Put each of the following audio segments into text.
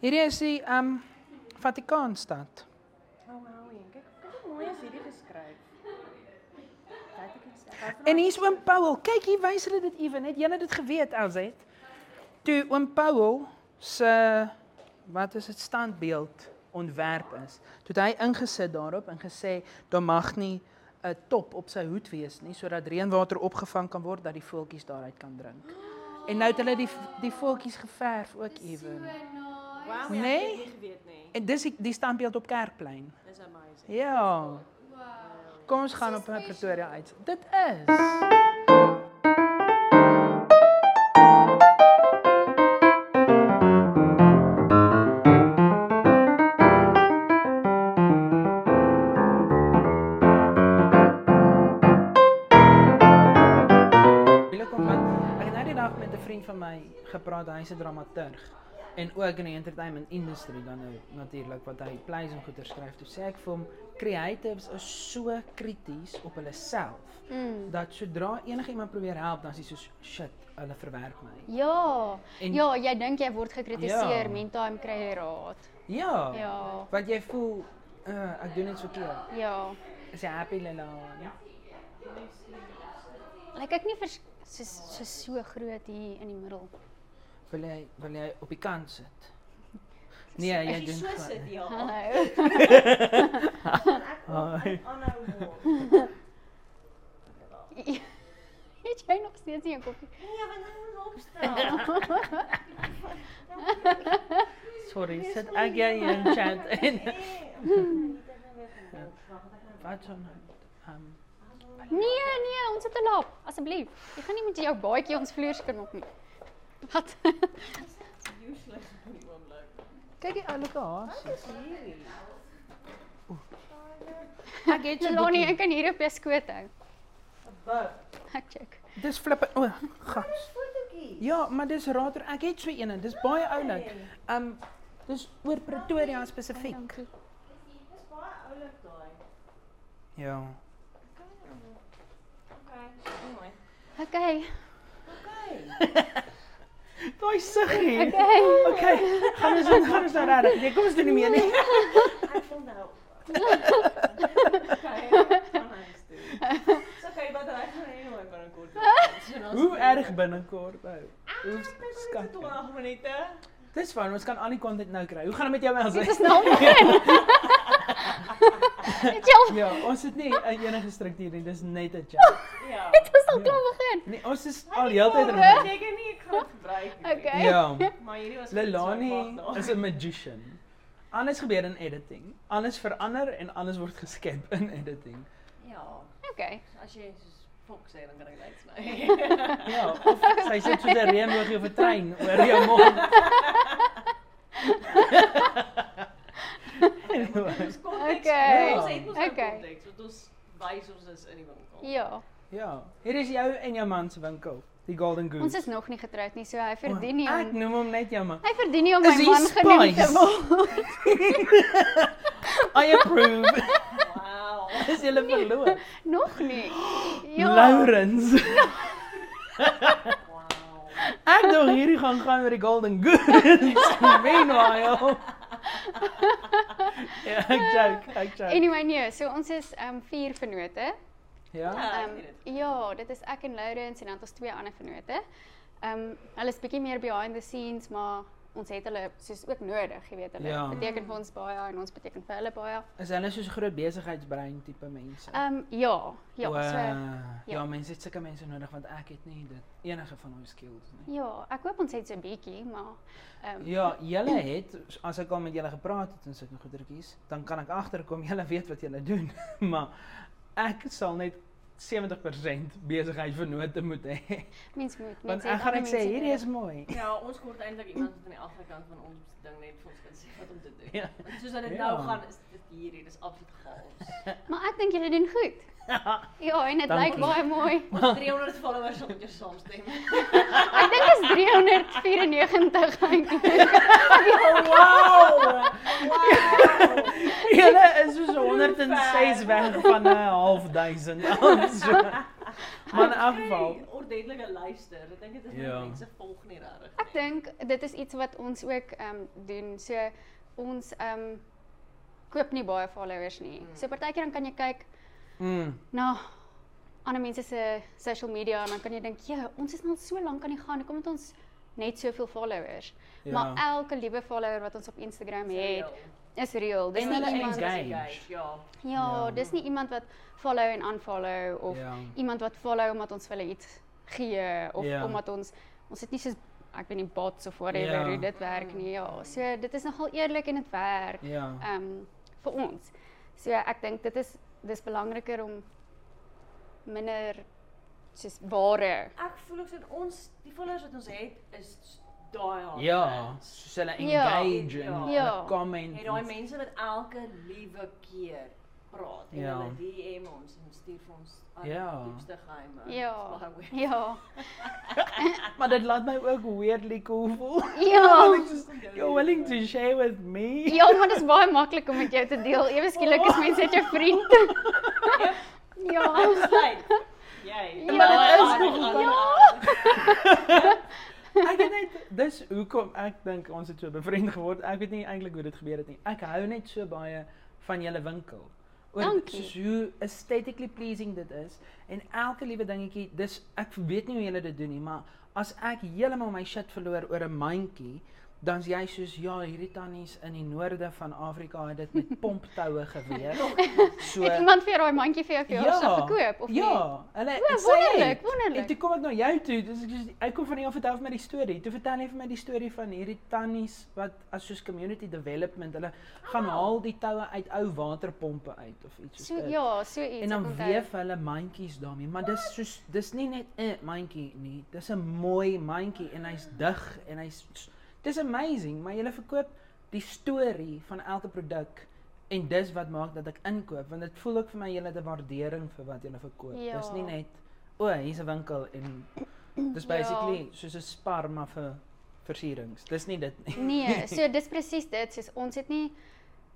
Hierdie is die ehm um, Vatikaanstad. Oh wow, kyk, kyk hoe mooi is hierdie geskryf. Eens. En hier's oom Paul. Kyk, hier wys hulle dit ewen. Het julle dit geweet, Elzet? Toe oom Paul se wat is dit standbeeld ontwerp is. Toe hy ingesit daarop en gesê daar mag nie 'n top op sy hoed wees nie sodat reënwater opgevang kan word dat die voeltjies daaruit kan drink. En nou het hulle die die voeltjies geverf ook ewen. Wow, Nee? nee, ek het nie geweet nie. En dis die, die standbeeld op Kerkplein. Dis amazing. Ja. Wow. Kom ons gaan op Dis Pretoria uit. Dit is. Julle kom want ek het nou die dag met 'n vriend van my gepraat, hy's 'n dramaturg en ook in die entertainment industrie dan nou natuurlik wat hy plays en goeie skryf. Toe sê ek vir hom creatives is so krities op hulle self Mm. dat sodra enige iemand probeer help dan is hy so shit, hulle verwerp my. Ja. En- ja, jy dink jy word gekritiseer, Ja. meantime kry jy raad. Ja. Ja. Want jy voel uh, ek doen iets verkeerd. Ja. Is jy happy Lila? Ja. Lyk ek nie vers so so so groot hier in die middel. Wil jy wil jy op die kant sit? Nee, jy As jy doen so glad sit nie. ja. Hallo. Hi. Aanhou word. Het jy nog steeds nie 'n koppie? Nee, want ek moet opstaan. Sorry, sit ek jy in chat en wat so nou? Um, Nee, nee, ons het 'n lap, asseblief. Jy gaan nie met jou baadjie ons vloerskin op nie. Wat? Useless op die oomblik. kyk die oulike haas. Wat is hierdie? Ek het bietjie- ek kan hier op jou skoot hou. 'n Bug. Ek check. Dis flippe. O, oh, gas. Ja, maar dis rater. Ek het so eene. Dis baie oulik. Um dis oor Pretoria spesifiek. Dis baie oulik daai. Ja. Okay. Okay. Okay. Daai siggie. Okay. Okay, gaan ons doen, gaan ons nou regtig. Nee, kom ons doen nie meer nie. Ek wil nou. Okay. Dis okay, maar dan gaan hy nou binnekort. Hoe erg binnekort ou. Hoe Skat. skat. 20 minute. Dis fyn, ons kan al die content nou kry. Hoe gaan dit met jou Elsie? Dit is nou Ja, ons het nie 'n enige struktuur nie. Dis net 'n chat. Ja. Dit is al klaar begin. Nee, ons is al heeltyd Ek er dink nie ek gaan gebruik nie. Okay. Ja. Maar hierdie was Lelani is 'n magician. Alles gebeur in editing. Alles verander en alles word geskep in editing. Ja, Okay. as jy soos fok sê dan kan ek dit sny. Ja, of sy sit soos 'n reënboogie op 'n trein oor jou mond. Dis konteks. Okay. Ons het mos nou Okay. konteks want ons wys ons is in die winkel. Ja. Ja, hier is jou en jou man se winkel, die Golden Goose. Ons is nog nie getroud nie, so hy verdien nie Ek om noem hom net jou man. hy verdien nie om Is my man genoem te spice? word. I approve. Wow. is julle verloof? Nog nie. Ja. Lawrence. Wow. Ek dink hierdie gaan gaan met die Golden Goose. Meanwhile. Ja, ek joke, ek joke. Anyway nee, so ons is ehm um, vier vennote. Ja. Ja, Ehm dit. ja, dit is ek en Lourens en dan het ons twee ander vennote. Ehm um, hulle is bietjie meer behind the scenes, maar ons het hulle soos ook nodig, jy weet hulle Ja. beteken vir ons baie en ons beteken vir hulle baie. Is hulle soos 'n groot besigheidsbrein tipe mense? Ehm um, ja, ja, O, so ja, ja. mense het sulke mense nodig want ek het nie dit enige van daai skills nie. ja, ek hoop ons het so 'n bietjie, maar ehm um, Ja, julle het as ek al met julle gepraat het en sulke goedertjies, dan kan ek agterkom julle weet wat julle doen. maar ek sal net 70% besigheid vernote moet hê. mens moet Want mense ek het gaan ander ek sê mense hierdie nodig. is mooi. Ja, ons kort eintlik iemand wat aan die agterkant van ons ding net vir ons kan sê wat om te doen. Ja. Want Soos dat dit Ja. nou gaan is dit hierdie, dis absoluut chaos. Maar ek dink julle doen goed. Ja, en dit lyk Dankie. baie mooi. Ons 300 followers sal met jou saamstem. Ek dink is 394 eintlik. Wow! Wow! Julle is soos 106 weg van 'n half duisend. So. Maar elk Kry geval, ordentlike luister. Ek dink dit is Ja. mense volg nie regtig. Ek dink dit is iets wat ons ook ehm um, doen. So ons ehm um, koop nie baie followers nie. So partykeer dan kan jy kyk mm, na ander mense se social media en dan kan jy dink, "Ja, ons is nou al so lank aan die gang. Hoekom het ons net soveel followers?" Ja. Maar elke liewe follower wat ons op Instagram het. Is real. Dis En nie hulle iemand engage. Ja. Ja, Ja. dis nie iemand wat follow en unfollow of iemand wat follow omdat ons vir hulle iets gee of omdat ons ons het nie soos ek weet nie bots of whatever hoe dit werk nie. Ja, so dit is nogal eerlik en dit werk. ja. Ehm vir ons. So ek dink dit is dis belangriker om minder soos ware. Ek voel ook so ons die followers wat ons het is hard. Ja, soos hulle Ja. engage en Ja. hulle Ja. comment. Het daai en- mense wat elke liewe keer praat en Ja. hulle DM ons en stuur vir ons al Ja. die diepste geheime. Ja. Ja. Maar dit laat my ook weirdly cool voel. Ja. You're willing to share with me? Ja, maar dit is baie maklik om met jou te deel. Ewe skielik is mense net jou vriend. ja. Jy. Ja, Maar dit is nogal- Ja. Ek weet net dis hoekom ek dink ons het so bevriend geword. Ek weet nie eintlik hoe dit gebeur het nie. Ek hou net so baie van julle winkel. Oor soos hoe aesthetically pleasing dit is en elke liewe dingetjie. Dis ek weet nie hoe julle dit doen nie, maar as ek heeltemal my shit verloor oor 'n mandjie, dan's jy soos ja, hierdie tannies in die noorde van Afrika het dit met pomptoue geweer. So Het iemand vir jou daai mandjie vir jou verjaarsdag gekoop of nie? Ja, hulle O, het- wonderlik, wonderlik. En toe kom ek na jou toe. Dis ek soos ek kom van jou vertel vir my die storie. Toe vertel jy vir my die storie van hierdie tannies wat as soos community development, hulle gaan haal die toue uit ou waterpompe uit of iets soos So dit. ja, so iets. En dan weef hulle mandjies daarmee, maar dis soos dis nie net 'n mandjie nie. Dis 'n mooi mandjie en hy's dig en hy's dis amazing, maar jy verkoop die storie van elke produk en dis wat maak dat ek inkoop want dit voel ook vir my jy het 'n waardering vir wat jy verkoop. Ja. Dis nie net o, hier's 'n winkel en dis Ja. basically soos 'n spar maar vir versierings. Dis nie dit nie. Nee, so dis presies dit. Soos ons het nie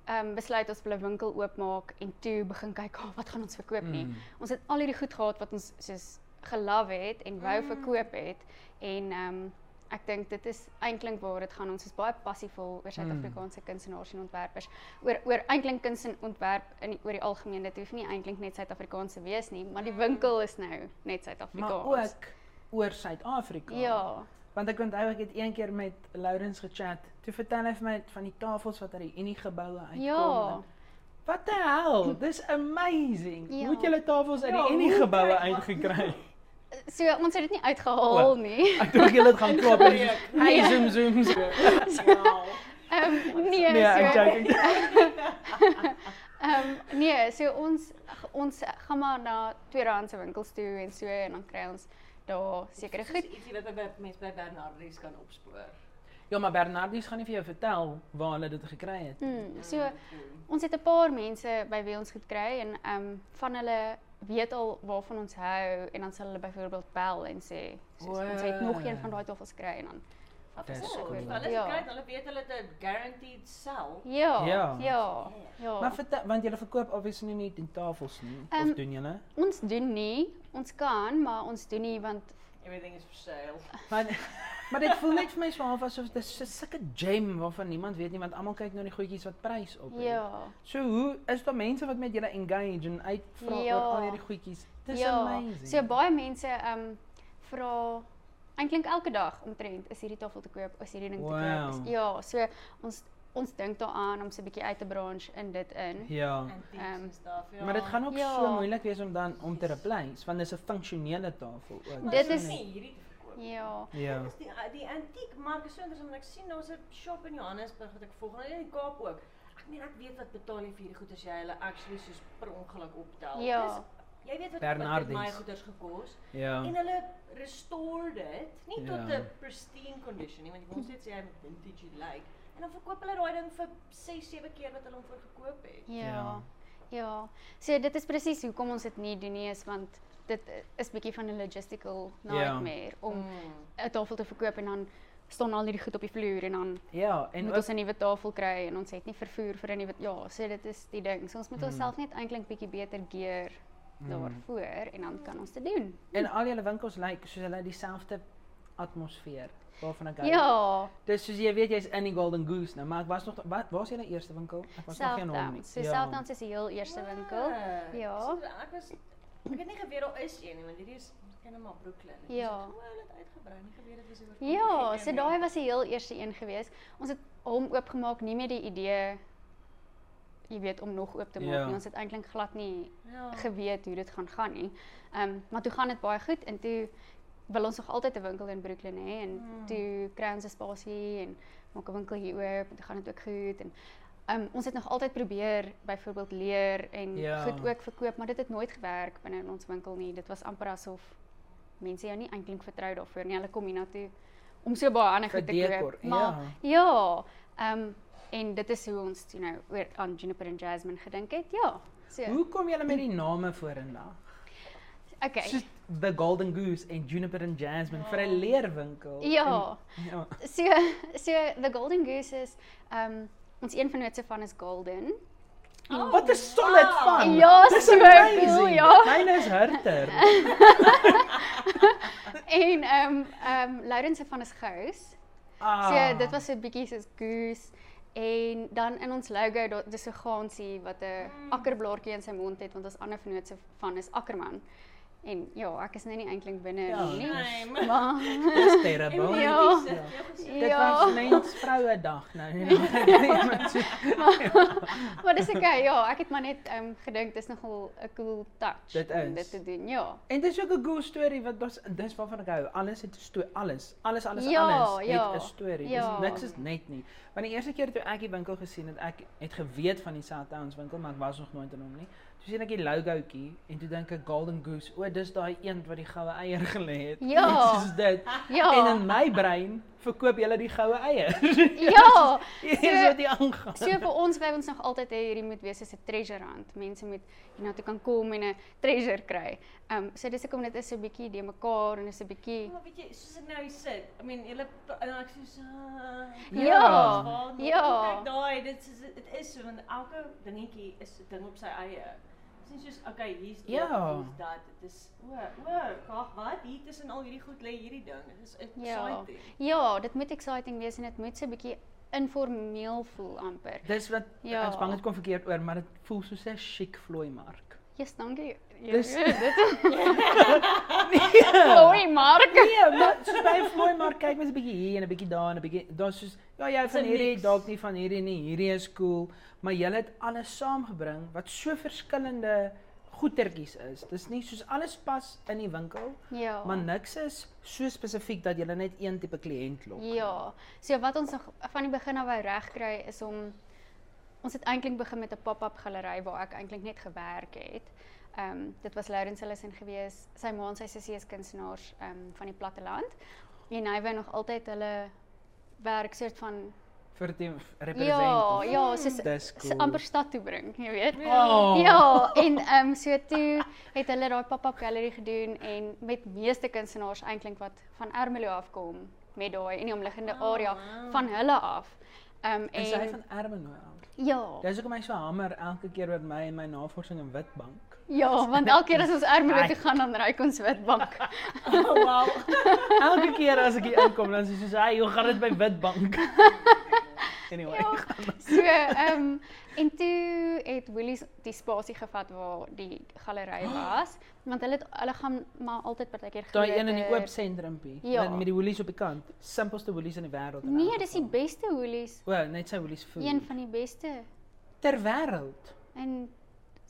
ehm um, besluit ons wil 'n winkel oopmaak en toe begin kyk, oh, wat gaan ons verkoop nie. Mm. Ons het al hierdie goed gehad wat ons soos gelove het en wou verkoop het en ehm um, ek dink dit is eintlik waar dit gaan. Ons is baie passievol oor Suid-Afrikaanse kunstenaars en ontwerpers. Oor oor eintlik kuns en ontwerp in die, oor die algemeen. Dit hoef nie eintlik net Suid-Afrikaanse wees nie, maar die winkel is nou net Maar Suid-Afrikaans. ook oor Suid-Afrika. Ja. Want ek onthou ek het een keer met Lourens gechat. Toe vertel hy vir my van die tafels wat uit die Unie geboue uitkom. Ja. Wat the hell? Dis amazing. Ja. Hoe het julle tafels uit Ja, die Unie hoe geboue kry- uitgekry? So ons het dit nie uitgehaal O. nie. Ek dink julle het gaan klop en Nee. hy zoom zoom. zoom. Wow. Ehm nee, Nee, ek so joking. ehm nee, so ons ons gaan maar na tweedehandse winkels toe en so en dan kry ons daar sekere goed. Ietsie wat by mense by Bernardus kan opspoor. Ja, maar Bernardus gaan nie vir jou vertel waar hulle dit gekry het. Hmm, so ons het 'n paar mense by wie ons goed kry en ehm van hulle weet al waarvan ons hou en dan sal hulle byvoorbeeld bel en sê soos, ons het nog een van daai tafels gekry en dan Dis cool. Hulle Ja. kry hulle weet hulle het 'n guaranteed sell. ja, Ja. ja, ja. Maar vertel want julle verkoop obviously nie die tafels nie. Ehm, Of doen julle? ons doen nie, ons kan, maar ons doen nie want Everything is for sale. Maar maar dit voel net vir my so half asof dit so 'n sulke gem waarvan niemand weet nie want almal kyk na die goedjies wat prys op het. ja. So hoe is daar mense wat met julle engage en uitvra Ja. oor al hierdie goedjies? Dis ja, amazing. So baie mense ehm um, vra eintlik elke dag omtrent is hierdie tafel te koop, is hierdie ding te koop. Wow. Is, ja, so ons ons dink daaraan om so 'n bietjie uit te branch in dit in. Ja. Ehm, en stuff. Ja. Maar dit gaan ook Ja. so moeilik wees om dan om te replace want dis 'n funksionele tafel ook. Maar dit dis is- nie hierdie. Ja. Ja. Dis die die antiek mark is so interessant want ek sien daar's 'n shop in Johannesburg wat ek volg en in die Kaap ook. Ek meen ek weet wat betaal jy vir hierdie goed as jy hulle actually soos per ongeluk optel. Ja. Dis, jy weet wat Bernardis. wat my goeders gekos Ja. en hulle restore dit nie tot Ja. 'n pristine condition nie want jy moet net sê hy moet vintage lyk. En dan verkoop hulle daai ding vir 6, 7 keer wat hulle hom vir gekoop het. Ja. Ja. Ja. So dit is presies hoekom ons dit nie doen nie is want dit is bietjie van 'n logistical Ja. nightmare om Mm. 'n tafel te verkoop en dan staan al hierdie goed op die vloer en dan Ja, en moet ook, ons 'n nuwe tafel kry en ons het nie vervoer vir 'n nuwe ja, so dit is die ding. So ons moet Mm. onsself net eintlik bietjie beter gear daarvoor en dan kan ons dit doen. En al julle winkels lyk soos hulle dieselfde atmosfeer waarvan ek hou. Ja, Dis soos jy weet jy's in die Golden Goose nou, maar ek was nog wat was julle eerste winkel? Ek was nog geen hom nie. Is die heel eerste winkel. Ah, Ja. So, ek was ek het nie geweet daar is een nie, want hierdie is ken maar Brooklyn. Ek Ja. was, O, hulle het uitgebrei, nie geweet dit was oor. Ja, so daai was die heel eerste een gewees. Ons het hom oopgemaak nie met die idee jy weet om nog oop te maak Ja. nie. Ons het eintlik glad nie ja. geweet hoe dit gaan gaan nie. Ehm um, maar toe gaan dit baie goed en toe wil ons nog altyd 'n winkel in Brooklyn hê en Mm. toe kry ons 'n spasie en maak 'n winkel hier oop en toe gaan dit ook goed en um, ons het nog altyd probeer byvoorbeeld leer en Ja. goed ook verkoop, maar dit het nooit gewerk binne in ons winkel nie. Dit was amper asof mense jou nie eintlik vertrou daarvoor nie. Hulle kom hiernatoe om so baie ander Vir goed te koop. Maar ja. ja, ehm um, en dit is hoe ons you know oor aan Juniper en Jasmine gedink het. Ja. So, Hoe kom julle met die name vorendag? okay. Soos The Golden Goose en Juniper and Jasmine vir 'n Ja. leerwinkel. Ja. En, ja. So so the golden goose is ehm um, ons een vennootse van is golden. Oh, Wat 'n solid wow. van. Ja, Dis so cool, ja. Myne is harter. En ehm um, ehm um, Louden se van is gous. Ah. So dit was so 'n bietjie soos goose en dan in ons logo daar dis 'n gaansie wat 'n akkerblaartjie in sy mond het want ons ander vennootse van is akkerman. En ja, ek is nou nie eintlik binne Ja, nie. Nee, Maar maar Dis terrible. Ja. Dit Ja. was mens vroue dag nou. So- maar dis okay. Ja, ek het maar net ehm um, gedink dis nogal 'n cool touch Dit om is. dit te doen. Ja. En dis ook 'n cool storie wat dis dis waarvan ek hou. Alles het 'n storie, alles, alles alles Ja, alles ja. het 'n storie. Ja. Dis niks is net nie. Want die eerste keer toe ek die winkel gesien het, ek het geweet van die Southdowns winkel, maar ek was nog nooit in hom nie. Toe sien ek die logootjie en toe dink ek Golden Goose, o, dis daai een wat die goue eier gelê het. Ja. Net Soos dit. Ja. En in my brein verkoop julle die goue eier. Ja. Dis So- wat die aangaan. So vir ons bly ons nog altyd hê hierdie moet wees soos 'n treasure hunt. Mense moet hiernatoe kan kom en 'n treasure kry. Ehm um, so dis hoekom dit is so 'n bietjie de mekaar en is 'n bietjie Maar weet jy, soos ek nou sit, I mean, julle en ek soos ah, Ja, ja. Kyk daai, dit is dit is so want elke dingetjie is 'n ding op sy eie. Dit is nie soos okay, hier's dit, Ja. hier's dat. Dit is o, o, wag, wat? Hier tussen al hierdie goed lê hierdie ding. Dit is Ja. exciting. Ja, dit moet exciting wees en dit moet so 'n bietjie informeel voel amper. Dis wat Ja. ek bang dit kom verkeerd oor, maar dit voel soos 'n chic vloeimark. Jesus, dankie. Ja, Dis- dit. Oei, Mark. Nee, maar soos by 'n vloeimark kyk mens 'n bietjie hier en 'n bietjie daar en 'n bietjie daar's soos ja, jy van hierdie dalk nie van hierdie nie. Hierdie is cool, maar jy het alles saamgebring wat so verskillende goetertjies is. Dis nie soos alles pas in die winkel, Ja. maar niks is so spesifiek dat jy net een tipe kliënt lok. Ja. So wat ons van die begin af wou regkry is om ons het eintlik begin met 'n pop-up galery waar ek eintlik net gewerk het. Ehm um, dit was Lourens hulle sin gewees. Sy ma en sy sussie is kunstenaars ehm um, van die platteland. En hy wou nog altyd hulle werk soort van vir die represent. ja, ja, soos Dis so cool. amper stad toe bring, jy weet. Oh. Ja, en ehm um, so toe het hulle daai pop-up gallery gedoen en met meeste kunstenaars eintlik wat van Ermelo afkom met daai in die omliggende Oh, area wow. van hulle af. Ehm um, En sy van Ermelo af. ja. Dis hoekom hy so hamer elke keer met my en my navorsing in Witbank. Ja, want elke keer as ons Ermelo Ai. toe gaan dan ry ons Witbank. Oh, wow. Elke keer as ek hier inkom dan is hy soos, "Hey, hoe gaan dit by Witbank?" anyway. Ja. So ehm um, en toe het Woolies die spasie gevat waar die galery was, want hulle het, hulle gaan maar altyd partykeer Daai een in die oop sentrumpie Ja. met die woolies op die kant. Simpelste woolies in die wêreld. Nee, dis die beste Woolies. O, net sy woolies food. Een van die beste ter wêreld. in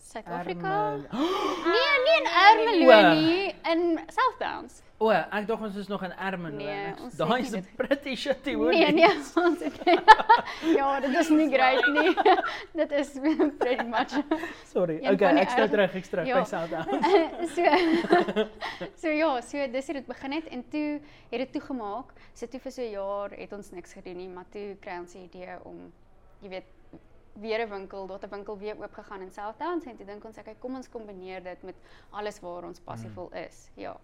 Suid-Afrika. Nee, nie in Ermelo O. nie, in Southdowns. O, ek dink ons is nog in Ermelo. Nee, ek- Daai is 'n pretty shitty woolies. Nee, nee, ons het Ja, dit is nie great nie. dit is pretty much. Sorry. Een Okay, nou erg- terug, ek's terug Ja. by Southampton. so So ja, so dis hoe dit begin het en toe het dit toegemaak. So toe vir so 'n jaar het ons niks gedoen nie, maar toe kry ons die idee om jy weet weer 'n winkel, daar 'n winkel weer oop gegaan in Southdowns en toe dink ons ek kom ons kombineer dit met alles waar ons passievol is. Ja.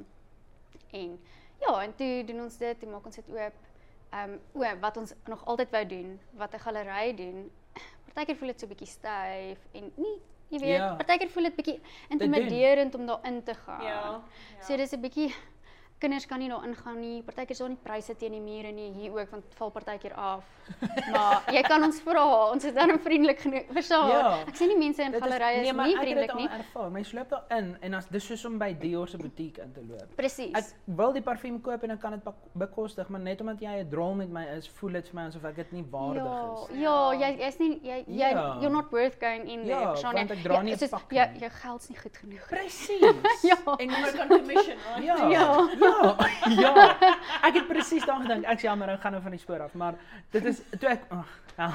En ja, en toe doen ons dit, toe maak ons dit oop. Ehm um, o, wat ons nog altyd wou doen, wat 'n galery doen. Partykeer voel dit so bietjie styf en nie jy weet, Ja. partykeer voel dit bietjie intimiderend om daarin te gaan. Ja. So dis 'n bietjie kinders kan nie daarin gaan nie. Partykeer is daar nie pryse teen die mure nie hier ook want val partykeer af. maar jy kan ons vra, ons is dan vriendelik genoeg. Verstaan? Ja. Ek sien nie mense in Dit is- gallerye is maar nie ek het dit vriendelik al nie. ervaar. Mens loop daarin en as dis soos om by Dior se butiek in te loop. Presies. Ek wil die parfuum koop en ek kan dit bekostig, maar net omdat jy 'n drol met my is, voel dit vir my asof ek dit nie waardig ja, is. ja, jy jy's nie jy jy Ja. you're not worth going in there. Ja, verstaan want jy? ek dra Ja, nie 'n soos, pak jou nie. jou geld's nie goed genoeg. Presies. Ja. En mens kan commission? Ja. Ja. Ja. Ja. Ek het presies daaraan gedink. Ek's jammer, ek gaan nou van die spoor af, maar dit is toe ek ag, ja.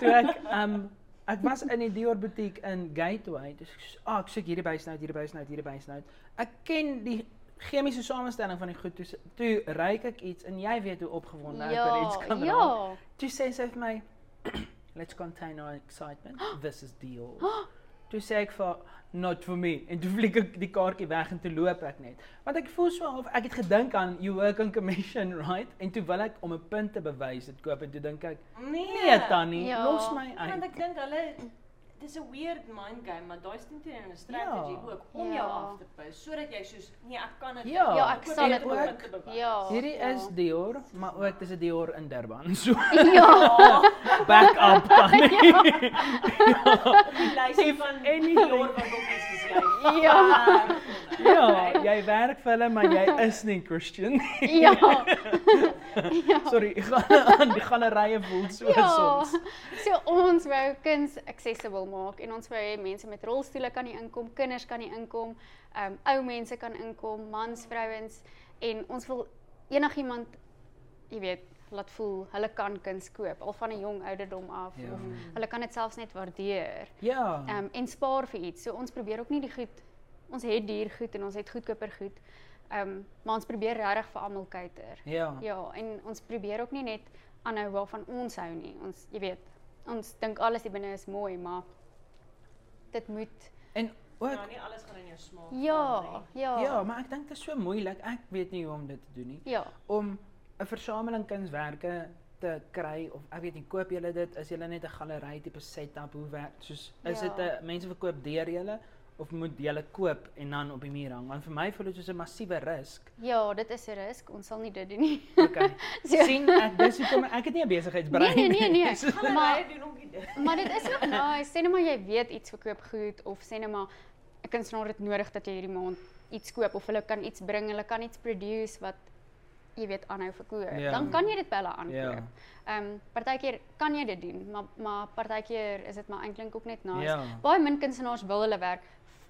Toe ek ehm um, ek was in die Dior butiek in Gateway. Dis ek soos, ah, ek soek hierdie bysnout, hierdie bysnout, hierdie bysnout. Ek ken die chemiese samestelling van die goed. Toe toe ryk ek iets en jy weet hoe opgewonde ek oor iets Ja, kan raak. ja. Toe sê sy vir my, "Let's contain our excitement. This is Dior." Toe sê ek vir not for me en toe vlieg ek die kaartjie weg en toe loop ek net. Want ek voel so of ek het gedink aan you work on commission, right? En toe wil ek om 'n punt te bewys dit koop en toe dink ek, Nee. nee Tannie, Ja. los my Want uit. ek dink hulle dis 'n weird mind game, maar daai is net 'n strategy Ja. ook om Ja. jou af te pis sodat jy soos nee, ek kan dit. Ja. Ja, ek sal dit ook. Ja. Hierdie ja. is Dior, maar ook dis 'n Dior in Durban. So Ja. back up Tannie. Op die lysie van anything- Dior wat op is gesluit. Ja. ja, jy werk vir hulle, maar jy is nie Christian. Ja. ja. Sorry, ek gaan aan die gallerye voel so Ja. soms. So ons wou kuns accessible maak en ons wou hê mense met rolstoele kan nie inkom, kinders kan nie inkom, ehm um, ou mense kan inkom, mans, vrouens en ons wil enigiemand jy weet laat voel hulle kan kuns koop al van 'n jong ouderdom af Ja. of hulle kan dit selfs net waardeer. Ja. Ehm um, en spaar vir iets. So ons probeer ook nie die goed ons het duur goed en ons het goedkoper goed. Ehm um, maar ons probeer regtig vir almal kuiter. Ja. Ja, en ons probeer ook nie net aanhou waarvan ons hou nie. Ons, jy weet, ons dink alles hier binne is mooi, maar dit moet En ook Ja, nie alles gaan in jou smaak. ja, val ja. ja, maar ek dink dit is so moeilik. Ek weet nie hoe om dit te doen nie. Ja. Om 'n versameling kunswerke te kry of ek weet nie, koop julle dit? Is julle net 'n galery tipe setup? Hoe werk soos is dit Ja. 'n mense verkoop deur julle of moet julle koop en dan op die muur hang? Want vir my voel dit soos 'n massiewe risk. Ja, dit is 'n risk. Ons sal nie dit doen nie. Okay. So- sien ek dis hoekom ek het nie 'n besigheidsbrein Nee, nee, nee, nee. So- Maar- doen ook nie dit. maar dit is ook nice. Sê net maar jy weet iets verkoop goed of sê net maar 'n kunstenaar het nodig dat jy hierdie maand iets koop of hulle kan iets bring, hulle kan iets produce wat jy weet aanhou verkoop. Ja. Dan kan jy dit by hulle aankoop. Ja. Ehm um, partykeer kan jy dit doen, maar maar partykeer is dit maar eintlik ook net nice. Ja. Baie min kunstenaars wil hulle werk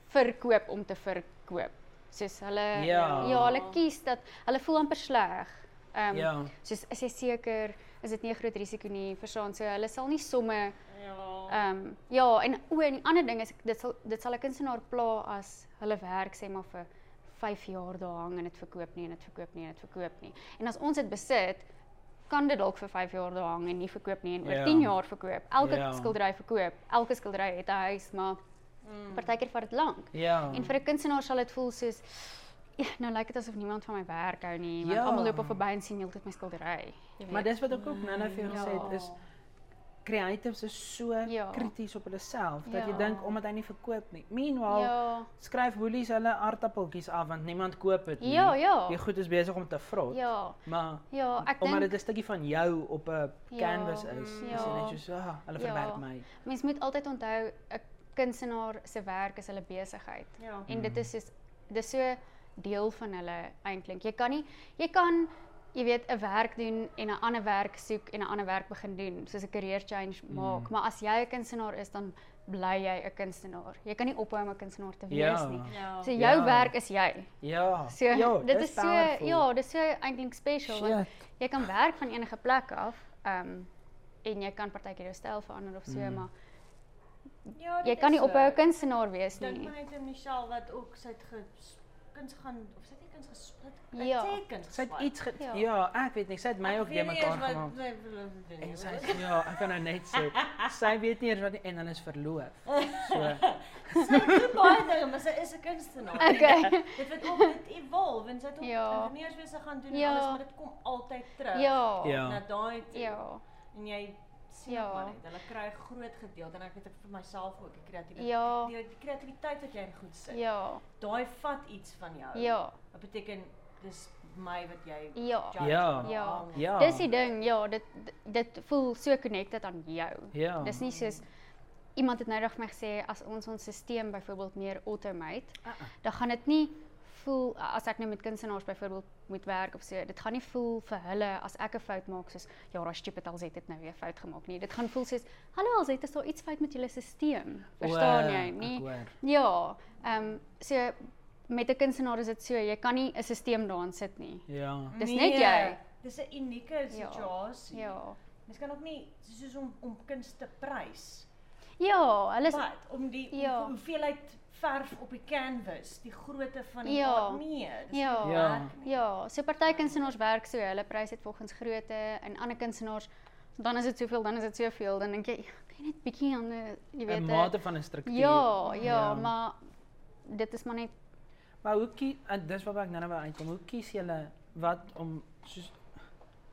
verkoop om te verkoop. Soos hulle Ja. ja, hulle kies dat hulle voel amper sleg. Ehm um, Ja. soos is jy seker is dit nie 'n groot risiko nie, verstaan? So hulle sal nie somme Ja. ehm um, ja, en o, en die ander ding is dit sal dit sal 'n kunstenaar pla as hulle werk sê maar vir 5 jaar daar hang en dit verkoop nie en dit verkoop nie en dit verkoop nie. En as ons dit besit, kan dit dalk vir 5 jaar daar hang en nie verkoop nie en oor Ja. 10 jaar verkoop. Elke Ja. skildery verkoop. Elke skildery het 'n huis, maar Mm. partykeer vat dit lank. Ja. En vir 'n kunstenaar sal dit voel soos ja, nou lyk dit asof niemand van my werk hou nie, want Ja. almal loop op verby en sien heeltyd my skildery. Maar dis wat ek ook nou-nou vir jou gesê het is creatives is so Ja. krities op hulle self dat jy Ja. dink omdat hy nie verkoop nie. Meanwhile Ja. skryf woolies hulle aardappeltjies af want niemand koop dit nie. Ja, ja. Die goed is besig om te vrot. Ja. Maar Ja, ek omdat dink dit 'n stukkie van jou op 'n Ja, canvas is, is dit ja. net so, ah, hulle Ja. verwerk my. mens moet altyd onthou 'n kunstenaar se werk is hulle besigheid. Ja. En dit Mm. is soos dis so deel van hulle eintlik. Jy kan nie jy kan jy weet 'n werk doen en 'n ander werk soek en 'n ander werk begin doen, soos 'n career change maak, Mm. maar as jy 'n kunstenaar is dan bly jy 'n kunstenaar. Jy kan nie ophou om 'n kunstenaar te wees Ja. nie. Ja. So jou Ja. werk is jy. Ja. So ja, dit is so powerful. ja, dis so eintlik special want Shit. jy kan werk van enige plek af. Ehm um, en jy kan partykeer jou styl verander of so, Mm. maar Ja, jy dit kan is nie ophou 'n kunstenaar wees Dink nie. maar net aan Michelle wat ook sy het kuns gaan of sy het nie kuns gesplit. Ja. Sy kuns Sy het iets ge Ja. ja. ek weet nie, sy het my Ek ook weet de nie mekaar eens wat gemaak. sy verloof doen nie. En sy sê ja, ek kan nou net sê. Sy weet nie eers wat die en hulle is verloof. So Sy doen baie dinge, maar sy is 'n kunstenaar. Okay. Dit het ook dit evolve en sy het ook Ja. ingenieurswese gaan doen en Ja. alles, maar dit kom altyd terug. Ja. Ja. Na daai. Ja. En jy sien Ja. maar net. Hulle kry 'n groot gedeelte en ek weet ek vir myself ook die kreatiwiteit. Ja. Die, die kreatiwiteit wat jy in goed sit. Ja. Daai vat iets van jou. Ja. Wat beteken dis my wat jy Ja. judge Ja. Ja. Ja. Dis die ding, ja, dit dit voel so connected aan jou. Ja. Dis nie soos iemand het nou net vir my gesê as ons ons stelsel byvoorbeeld meer automate, Ah, ah. dan gaan dit nie voel as ek nou met kunstenaars byvoorbeeld moet werk of so, dit gaan nie voel vir hulle as ek 'n fout maak soos ja, daai stupid Alzet het nou weer fout gemaak nie. Dit gaan voel soos hallo Alzet, is daar iets fout met julle stelsel? Verstaan O, jy? Nie hoor. Ja, ehm so met 'n kunstenaar is dit so, jy kan nie 'n stelsel daarin sit nie. Ja. Dis net jy. Dis 'n unieke situasie. Ja. Mens kan ook nie soos om om kuns te prys. Ja, hulle is Wat om die Ja. ja. hoeveelheid verf op die canvas, die grootte van die Ja. art, nee, dis Ja. nie Ja. werk nie. Ja, so party kunstenaars werk so, hulle prys dit volgens grootte en ander kunstenaars dan is dit soveel, dan is dit soveel, dan dink jy kan jy net bietjie aan 'n jy weet 'n 'n- mate van 'n struktuur. Ja, ja, maar dit is maar net Maar hoe kies en dis wat ek nou nou wou uitkom. Hoe kies julle wat om soos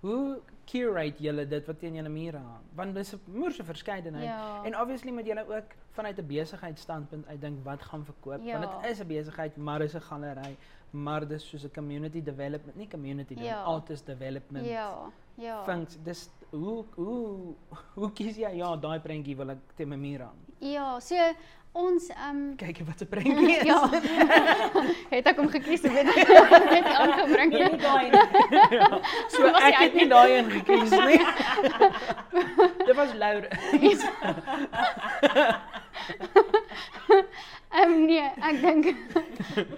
hoe curate julle dit wat teen julle mure hang? Want dis 'n moerse verskeidenheid. Ja. En obviously moet julle ook vanuit 'n besigheidsstandpunt uitdink wat gaan verkoop. Ja. Want dit is 'n besigheid, maar dis 'n galery, maar dis soos 'n community development, nie community Ja. development, artist development. ja, ja. Funks, dis hoe hoe hoe kies jy ja, daai prentjie wil ek teen my muur hang. Ja, so ons ehm Kyk wat 'n prentjie is. ja. het ek hom gekies weet net aangebring. Nee, nie daai nie. Ja, so Was ek het nie daai een gekies nie. Dit was Laura. Ehm nee, ek dink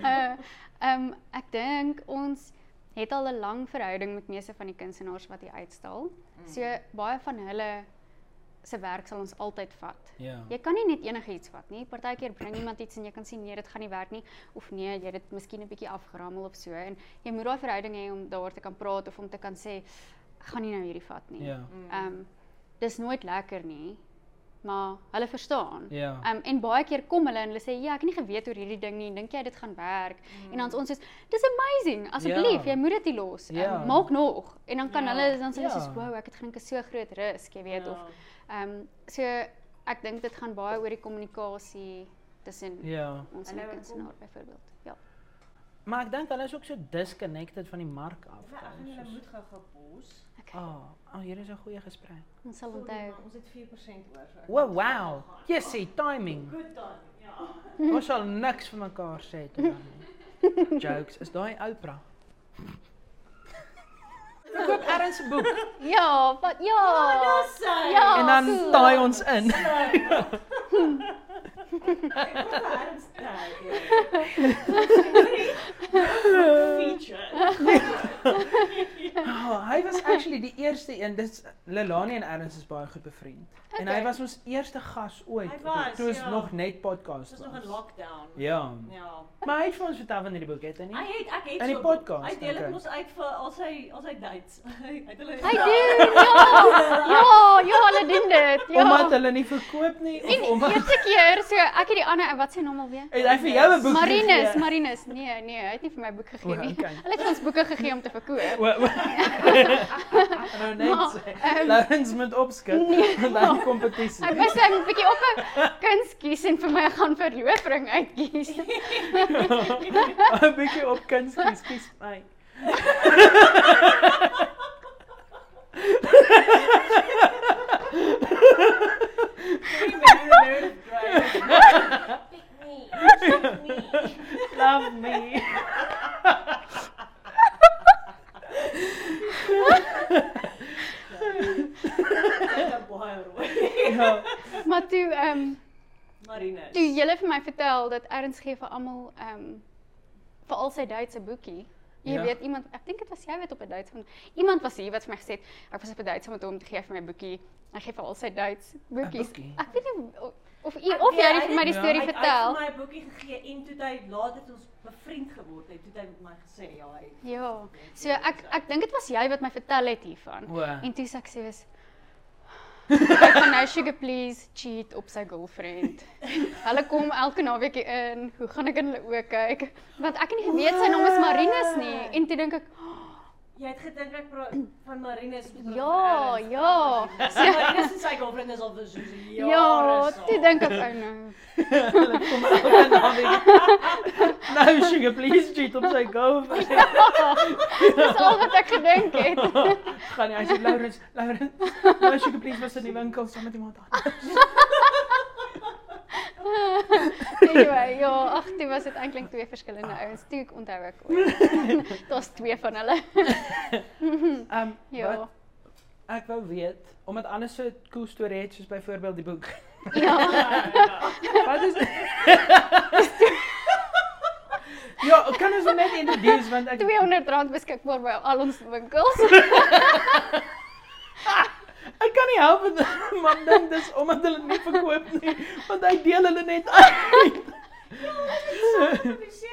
uh ehm ek dink ons het al 'n lang verhouding met meeste van die kunstenaars wat hier uitstal. So baie van hulle se werk sal ons altyd vat. Ja. Jy kan nie net enigiets vat nie. Partykeer bring iemand iets en jy kan sien nee, dit gaan nie werk nie of nee, jy het dit miskien 'n bietjie afgerammel of so en jy moet daai verhouding hê om daaroor te kan praat of om te kan sê gaan nie nou hierdie vat nie. Ja. Ehm dis nooit lekker nie, maar hulle verstaan. Ja. Um, en baie keer kom hulle en hulle sê ja, ek het nie geweet oor hierdie ding nie. Dink jy dit gaan werk? Mm. En dan is ons soos dis amazing. Asseblief, Ja. jy moet dit nie los. Ja. Um, maak nog. En dan kan Ja. hulle dan sê Ja. soos wow, ek het gedink dit is so groot risk, jy weet Ja. of ehm um, so ek dink dit gaan baie oor die kommunikasie tussen Ja. ons en kom- kunstenaar byvoorbeeld. Ja. Maar ek dink hulle is ook so disconnected van die mark af. Ja, gaan julle Soos- moet gou-gou pos. Okay. Ah, oh, oh, hier is 'n goeie gesprek. Ons sal onthou. Ons het 4% oor. so Wow, moet wow. gaan. Jy sê timing. Good timing, ja. Ons sal niks vir mekaar sê toe dan nie. Jokes, is daai Oprah? Koop Aaron se boek Ja, wat ja. Dis sy. Ja. en dan cool. taai ons in. Feature. Oh, hy was actually die eerste een. Dis Lelani en Ernst is baie goed bevriend. En hy Okay. was ons eerste gas ooit. Hy Toe ons ja. nog net podcast Dit was nog was. in lockdown. Ja. Ja. Maar hy het vir ons vertel van hierdie boek, het hy Hy nie? het ek het In die so- podcast, Hy deel dit okay. mos uit vir al sy al sy dates. Hy het hulle Hy doen. Ja. Ja, ja, hulle doen dit. Ja. Omdat hulle nie verkoop nie of En omdat eerste keer, so ek het die ander wat sy naam alweer? het hy vir jou 'n boek Marinus? Marinus. Nee, nee, hy het nie vir my boek gegee O, nie. okay. Hulle het vir ons boeke gegee om te verkoop. O, o. nou net Maar, sê. ehm, Lawrence moet opskit nee, dan kompetisie. Ek was net 'n bietjie op 'n kuns kies en vir my gaan verloofring uitkies. 'n bietjie op kuns kies, kies my. Love me. Ja. Maar toe ehm um, Marinus. toe jy vir my vertel dat Erns gee vir almal ehm um, vir al sy Duitse boekie. Jy Ja. weet iemand, ek dink dit was jy wat op 'n Duits van iemand was hier wat vir my gesê het, ek was op 'n Duits met hom te gee vir my boekie. Hy gee vir al sy Duits boekies. boekie? Ek weet nie of u- of jy hy het vir my die het- storie Hy het vertel. vir my 'n boekie gegee en toe het hy later toe ons bevriend geword het, toe het hy met my gesê ja, hy Ja. So ek ek dink dit was jy wat my vertel het hiervan. O. En toe sê ek soos Ek gaan nou sugar please cheat op sy girlfriend. Hulle kom elke naweek hier in. Hoe gaan ek in hulle oë kyk? Want ek het nie geweet sy naam is Marinus nie. En toe dink ek, Jy het gedink ek praat van Marinus met Ja, ja. So Marinus en sy girlfriend is al vir soos jare. Ja, toe dink ek ou nou. Hulle kom elke naweek. Nou sugar please cheat op sy girlfriend. Dis al wat ek gedink het. Gaan jy sê Laurens, Laurens, nou sugar please was in die winkel saam met iemand anders. Anyway, ja, ag, dit was dit eintlik twee verskillende ouens. Toe ek onthou ek. Daar's twee van hulle. Um Ja. wat ek wou weet, omdat anders so 'n cool storie het soos byvoorbeeld die boek. Ja. Wat is Ja, kan ons net introduce want ek R200 beskikbaar by al ons winkels. Ek nie help dit maar dink dis omdat hulle dit nie verkoop nie, want hy deel hulle net uit.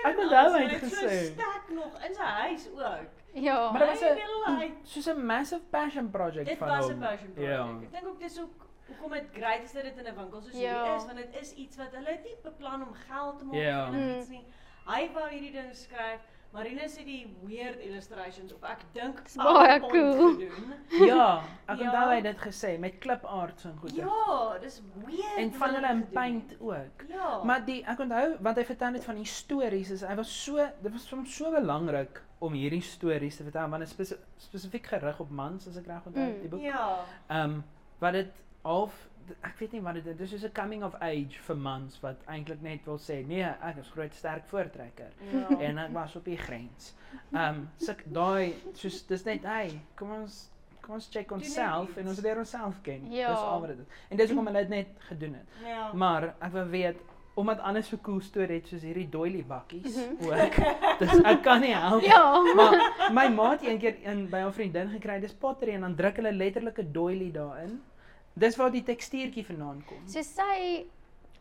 Ek onthou hy het gesê. So stak nog in sy huis ook. Ja. Maar dit was 'n soos 'n massive passion project Dit van was hom. 'n passion Ja. project. Ek dink ook dis ook hoekom dit great is dat dit in 'n winkel soos Ja. hierdie is want dit is iets wat hulle het nie beplan om geld te maak Ja. of enigiets nie. Hy wou hierdie ding skryf. Marinus het die weird illustrations of ek dink baie cool. gedoen. Ja, ek Ja. onthou hy dit gesê met clip arts en goed. Ja, dis weird. En van hulle in paint ook. Ja. Maar die ek onthou want hy vertel net van die stories is hy was so dit was vir hom so belangrik om hierdie stories te vertel want dit is spesi spesifiek gerig op mans as ek reg onthou Mm. die boek. ja. Ehm um, wat dit half ek weet nie wat dit is dis soos 'n coming of age vir mans wat eintlik net wil sê nee ek is groot sterk voortrekker Ja. en ek was op die grens. Ehm um, suk daai soos dis net hy kom ons kom ons check onsself iets. en ons leer onsself ken. Ja. Dis al wat dit is. En dis hoekom hulle dit net gedoen het. Ja. Maar ek wil weet omdat anders so cool storie het soos hierdie doily bakkies Mhm. ook. Dis ek kan nie help. Ja. Maar my ma het eendag in by 'n vriendin gekry, dis pottery en dan druk hulle letterlik 'n doily daarin. Dis waar die tekstuurtjie vandaan kom. So sy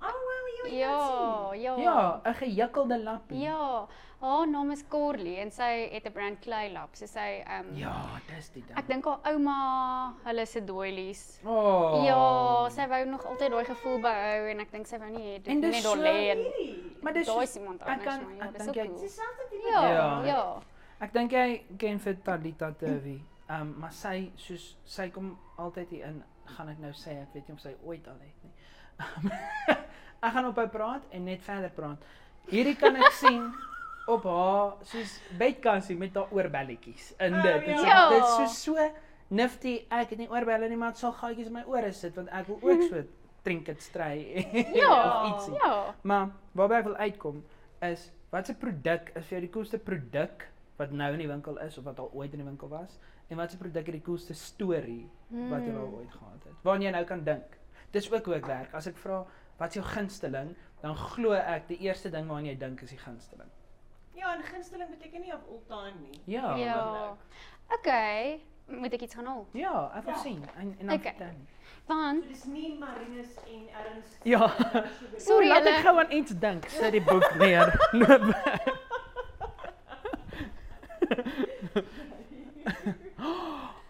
Oh wow, jy ja, ja. Ja, 'n gejukkelde lappie. Ja. Haar naam is Corley en sy het 'n brand klei lap. So sy ehm um, Ja, dis die ding. Ek dink haar ouma, hulle se doilies. Oh. Ja, sy wou nog altyd daai gevoel behou en ek dink sy wou nie hê dit net daar lê en Hierdie. Maar dis daai soos- is iemand ek anders kan- maar ja, ek dis dink ook jy- cool. Selfs dit Ja, Ja. ja. Ek dink jy ken vir Talita Turvey. Ehm um, maar sy soos sy kom altyd hier in, gaan ek nou sê, ek weet nie of sy ooit al het nie. ek gaan ophou praat en net verder praat. Hierdie kan ek sien op haar soos bedkansie met haar oorbelletjies in Oh, dit. Dit is- ja. Dit so so nifty. Ek het nie oorbelle nie, maar dit sal gaatjies in my ore sit want ek wil ook so trinkets stry Ja, of ietsie. ja. Maar waarby ek wil uitkom is wat 'n produk is vir jou die coolste produk wat nou in die winkel is of wat al ooit in die winkel was en wat 'n produk het die coolste storie wat jy al Hmm. ooit gehad het. Waarna jy nou kan dink. Dis ook hoe ek werk. As ek vra wat is jou gunsteling, dan glo ek die eerste ding waaraan jy dink is die gunsteling. Ja, en gunsteling beteken nie of all time nie. Ja. Ja. Okay, moet ek iets gaan haal? ja ek wil Ja. sien en en dan Okay. vertel. Want So dis nie Marinus en Ernst. Ja. Sorry, laat ek gou aan iets dink. Sit die boek neer.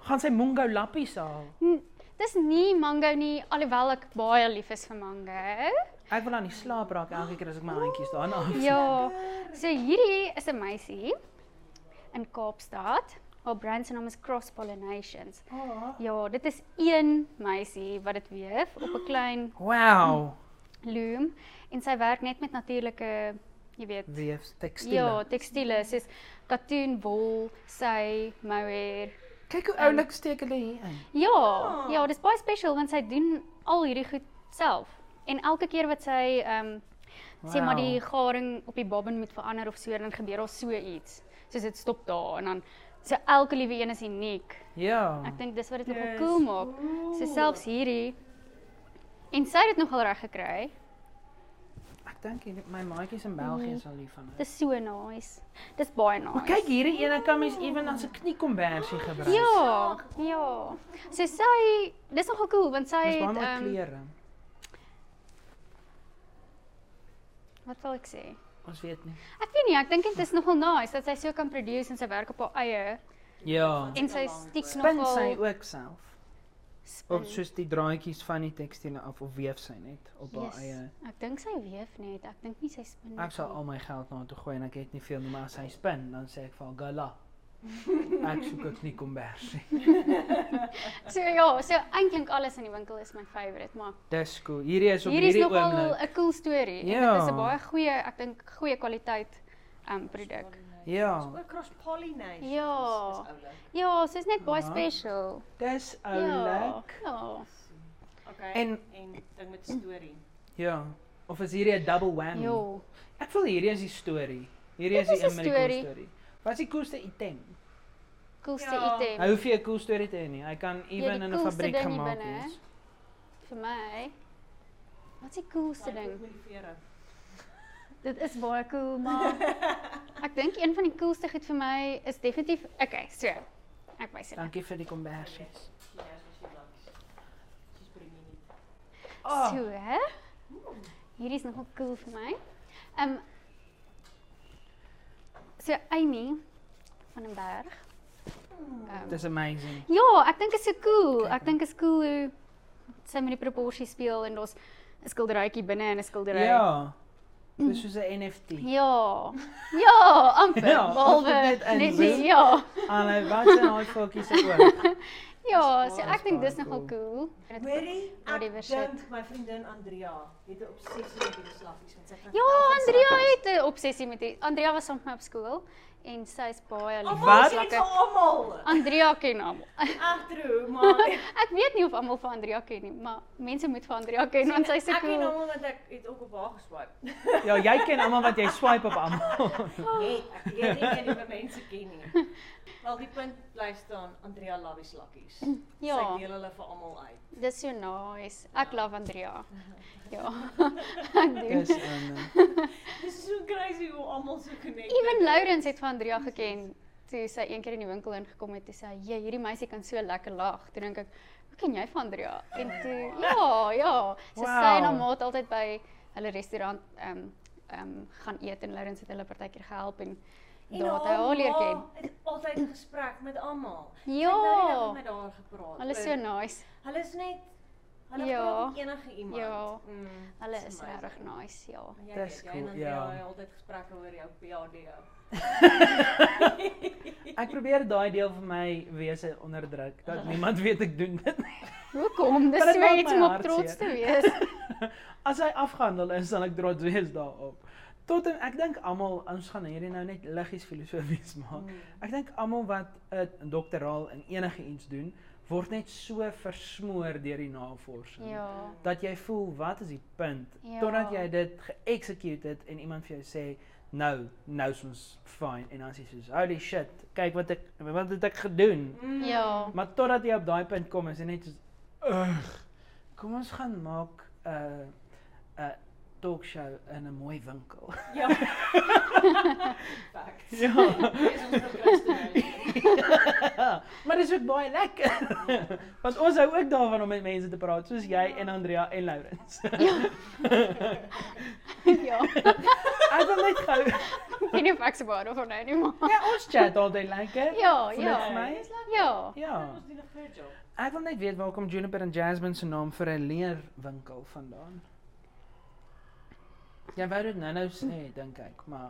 Gaan sy Mungo lappies haal? dis nie mango nie, alhoewel ek baie lief is vir mango. Ek wil aan die slaap raak elke keer as ek my handjies daarna af. Ja. So hierdie is 'n meisie in Kaapstad. Haar brand se naam is Cross Pollinations. Oh. Ja, dit is een meisie wat dit weef op 'n klein Wow. loom en sy werk net met natuurlike, jy weet, Weef tekstiele. ja, tekstiele soos katoen, wol, sy, mohair. Kyk hoe oulik steek hulle hier in. Ja, Ah. ja, dis baie special want sy doen al hierdie goed self. En elke keer wat sy ehm um, sê maar die garing op die bobbin moet verander of so, dan gebeur daar so iets. Soos dit stop daar en dan so elke liewe een is uniek. Ja. Ek dink dis wat dit nogal Dis cool maak. So selfs hierdie en sy het dit nogal reg gekry. Hier- my maatjies in België sal lief van haar. Dis so nice. Dis baie nice. Maar kyk hierdie ene kan mens ewen as 'n kniekombersie gebruik. Ja, ja. So sy dis nogal cool want sy Dis baie het ehm kleure. wat wil ek sê? Ons weet nie. Ek weet nie, ek dink dit is nogal nice dat sy so kan produce en sy werk op haar eie Ja. en sy stiek Spin nogal sy ook self. Spin. Of soos die draadjies van die tekstiele af of weef sy net op haar Yes. eie. Ek dink sy weef net. Ek dink nie sy spin Ek sal nie. al my geld na toe gooi en ek het nie veel nie, maar as hy spin, dan sê ek vir haar gala. Ek soek ook nie kombersie. So ja, so eintlik alles in die winkel is my favourite, maar Dis cool. Hierdie is op hier is hierdie nogal oomblik. 'n cool storie en dit Ja. is 'n baie goeie, ek dink goeie kwaliteit um produk. Ja. Dis ook cross pollination. Ja. Dis oulik. Ja, so is net baie Ja. special. Dis Ja. oulik. Ja. Okay. En- en ding met storie. Ja. Of is hierdie 'n double whammy? Ja. Ek voel hierdie is die storie. Hierdie is die een met die cool storie. Wat is die coolste item? Coolste Ja. item. Hy hoef nie 'n cool storie te hê nie. Hy kan ewen in 'n coolste fabriek gemaak wees. Vir my. Wat is die coolste ding? Dit is baie cool, maar ek dink een van die coolste goed vir my is definitief okay, so. Ek wys dit. Dankie vir die kombersies. Ja, jy langs. Dis nie. Oh, So, hè? Hierdie is nogal cool vir my. Ehm um, So Amy van den Berg. Ehm dis amazing. Ja, ek dink is so cool. Ek dink is cool hoe sy met die proporsie speel en daar's 'n skilderytjie binne en 'n skildery. Ja. Dis soos 'n NFT. Ja. Ja, amper. Ja, of behalwe dit is. ja. Alle wat is daai fokies se oog? Ja, so ek dink dis nogal cool. Hoorie, ek dink my vriendin Andrea het 'n obsessie met die slaffies want sy Ja, Andrea het 'n obsessie met die Andrea was saam met my op skool en sy's baie lief. Wat? almal. Andrea ken almal. Agterhoe, maar Ek weet nie of almal vir Andrea ken nie, maar mense moet vir Andrea ken want sy's so Ek ken cool. almal want ek het ook op haar geswipe. Ja, jy ken almal wat jy swipe op almal. Nee, ek weet nie of nuwe mense ken nie. Wel die punt bly staan, Andrea Lavies Lakkies. Ja. Sy deel hulle vir almal uit. Dis so nice. Ek love Andrea. Ja. ek doen. Dis um, so crazy hoe almal so connected. Ewen Lourens het van Andrea geken toe sy een keer in die winkel ingekom het en sê, "Jy, hierdie meisie kan so lekker lag." Toe dink ek, "Hoe ken jy van Andrea?" En toe, ja, ja. So sy en haar Wow. maat altyd by hulle restaurant ehm um, ehm um, gaan eet en Lourens het hulle partykeer gehelp en En daar het hy haar leer ken. het altyd 'n gesprek met almal. Sy het Ja. nou dag met haar gepraat. Hulle is so nice. Hulle is net hulle Ja. praat met enige iemand. Ja. Mm, Hulle is regtig nice, ja. Jy Dis weet, jy cool, en Andrea ja. het altyd gesprekke oor jou PhD. ek probeer daai deel van my wese onderdruk dat niemand weet ek doen dit. Hoekom? Dis so maak iets om op trots te wees. As hy afgehandel is, sal ek trots wees daarop. Tot en ek dink almal ons gaan hierdie nou net liggies filosofies maak. Mm. Ek dink almal wat 'n doktoraal in enige iets doen, word net so versmoor deur die navorsing. Ja. Dat jy voel, wat is die punt? Ja. Totdat jy dit ge-execute het en iemand vir jou sê, nou, nou is ons fine en dan is jy soos, holy shit, kyk wat ek wat het ek gedoen? Mm. Ja. Maar totdat jy op daai punt kom, is jy net soos, ugh. Kom ons gaan maak 'n uh, 'n uh, talkshow in 'n mooi winkel. Ja. Facts. Ja. Ook baie lekker. Want ons hou ook daarvan om met mense te praat, soos jy en Andrea en Lourens. Ja. Ek wil net gou Ek weet nie of ek se baie daarvan hou nie, maar Ja, ons chat altyd lekker. ja, Voel ja. vir my? Ja. Ja. Ons doen 'n groot job. Ek wil net weet waar kom Juniper en Jasmine se naam vir 'n leerwinkel vandaan? Jy wou dit nou-nou sê, dink ek, maar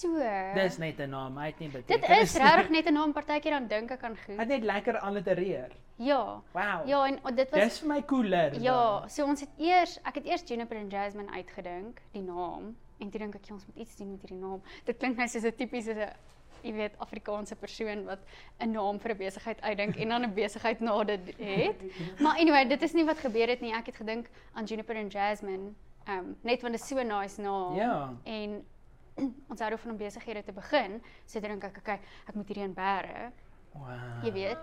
So. dis net 'n naam, hy het nie Dit betekenis. is regtig net 'n naam partykeer dan dink ek aan Hy goed. het net lekker allitereer. Ja. Wow. Ja, en o, dit was Dis vir my cooler. Ja, so ons het eers ek het eers Juniper en Jasmine uitgedink, die naam, en toe dink ek ja, ons moet iets doen met hierdie naam. Dit klink nou soos 'n tipiese jy weet Afrikaanse persoon wat 'n naam vir 'n besigheid uitdink en dan 'n besigheid na dit het. Maar anyway, dit is nie wat gebeur het nie. Ek het gedink aan Juniper en Jasmine, um, net want dit is so 'n nice naam. Ja. En ons hou daarvan om besighede te begin. So dink ek, okay, ek moet hierdie in bære, Wow. jy weet.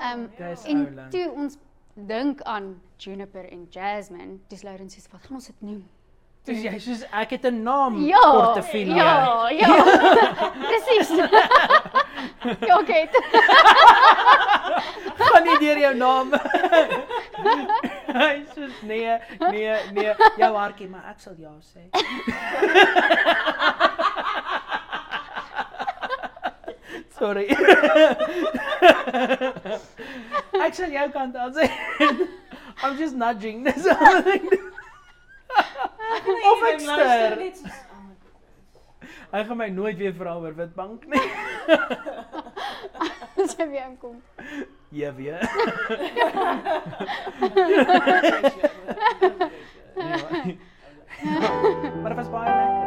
Ehm Dis en oulik. toe ons dink aan Juniper en Jasmine, dis Lourens sê wat gaan ons dit noem? Dis jy soos ek het 'n naam Ja. portefeulje. Ja, ja. Presies. ja, okay. Gaan nie deur jou naam. Hy sê nee, nee, nee, jou hartjie, maar ek sal ja sê. Sorry. ek sal jou kant aan sê. I'm just nudging this whole thing. of ek ster. Oh hy gaan my nooit weer vra oor Witbank nie. As hy weer aankom. Ja, weer. Ja. maar dit was baie lekker.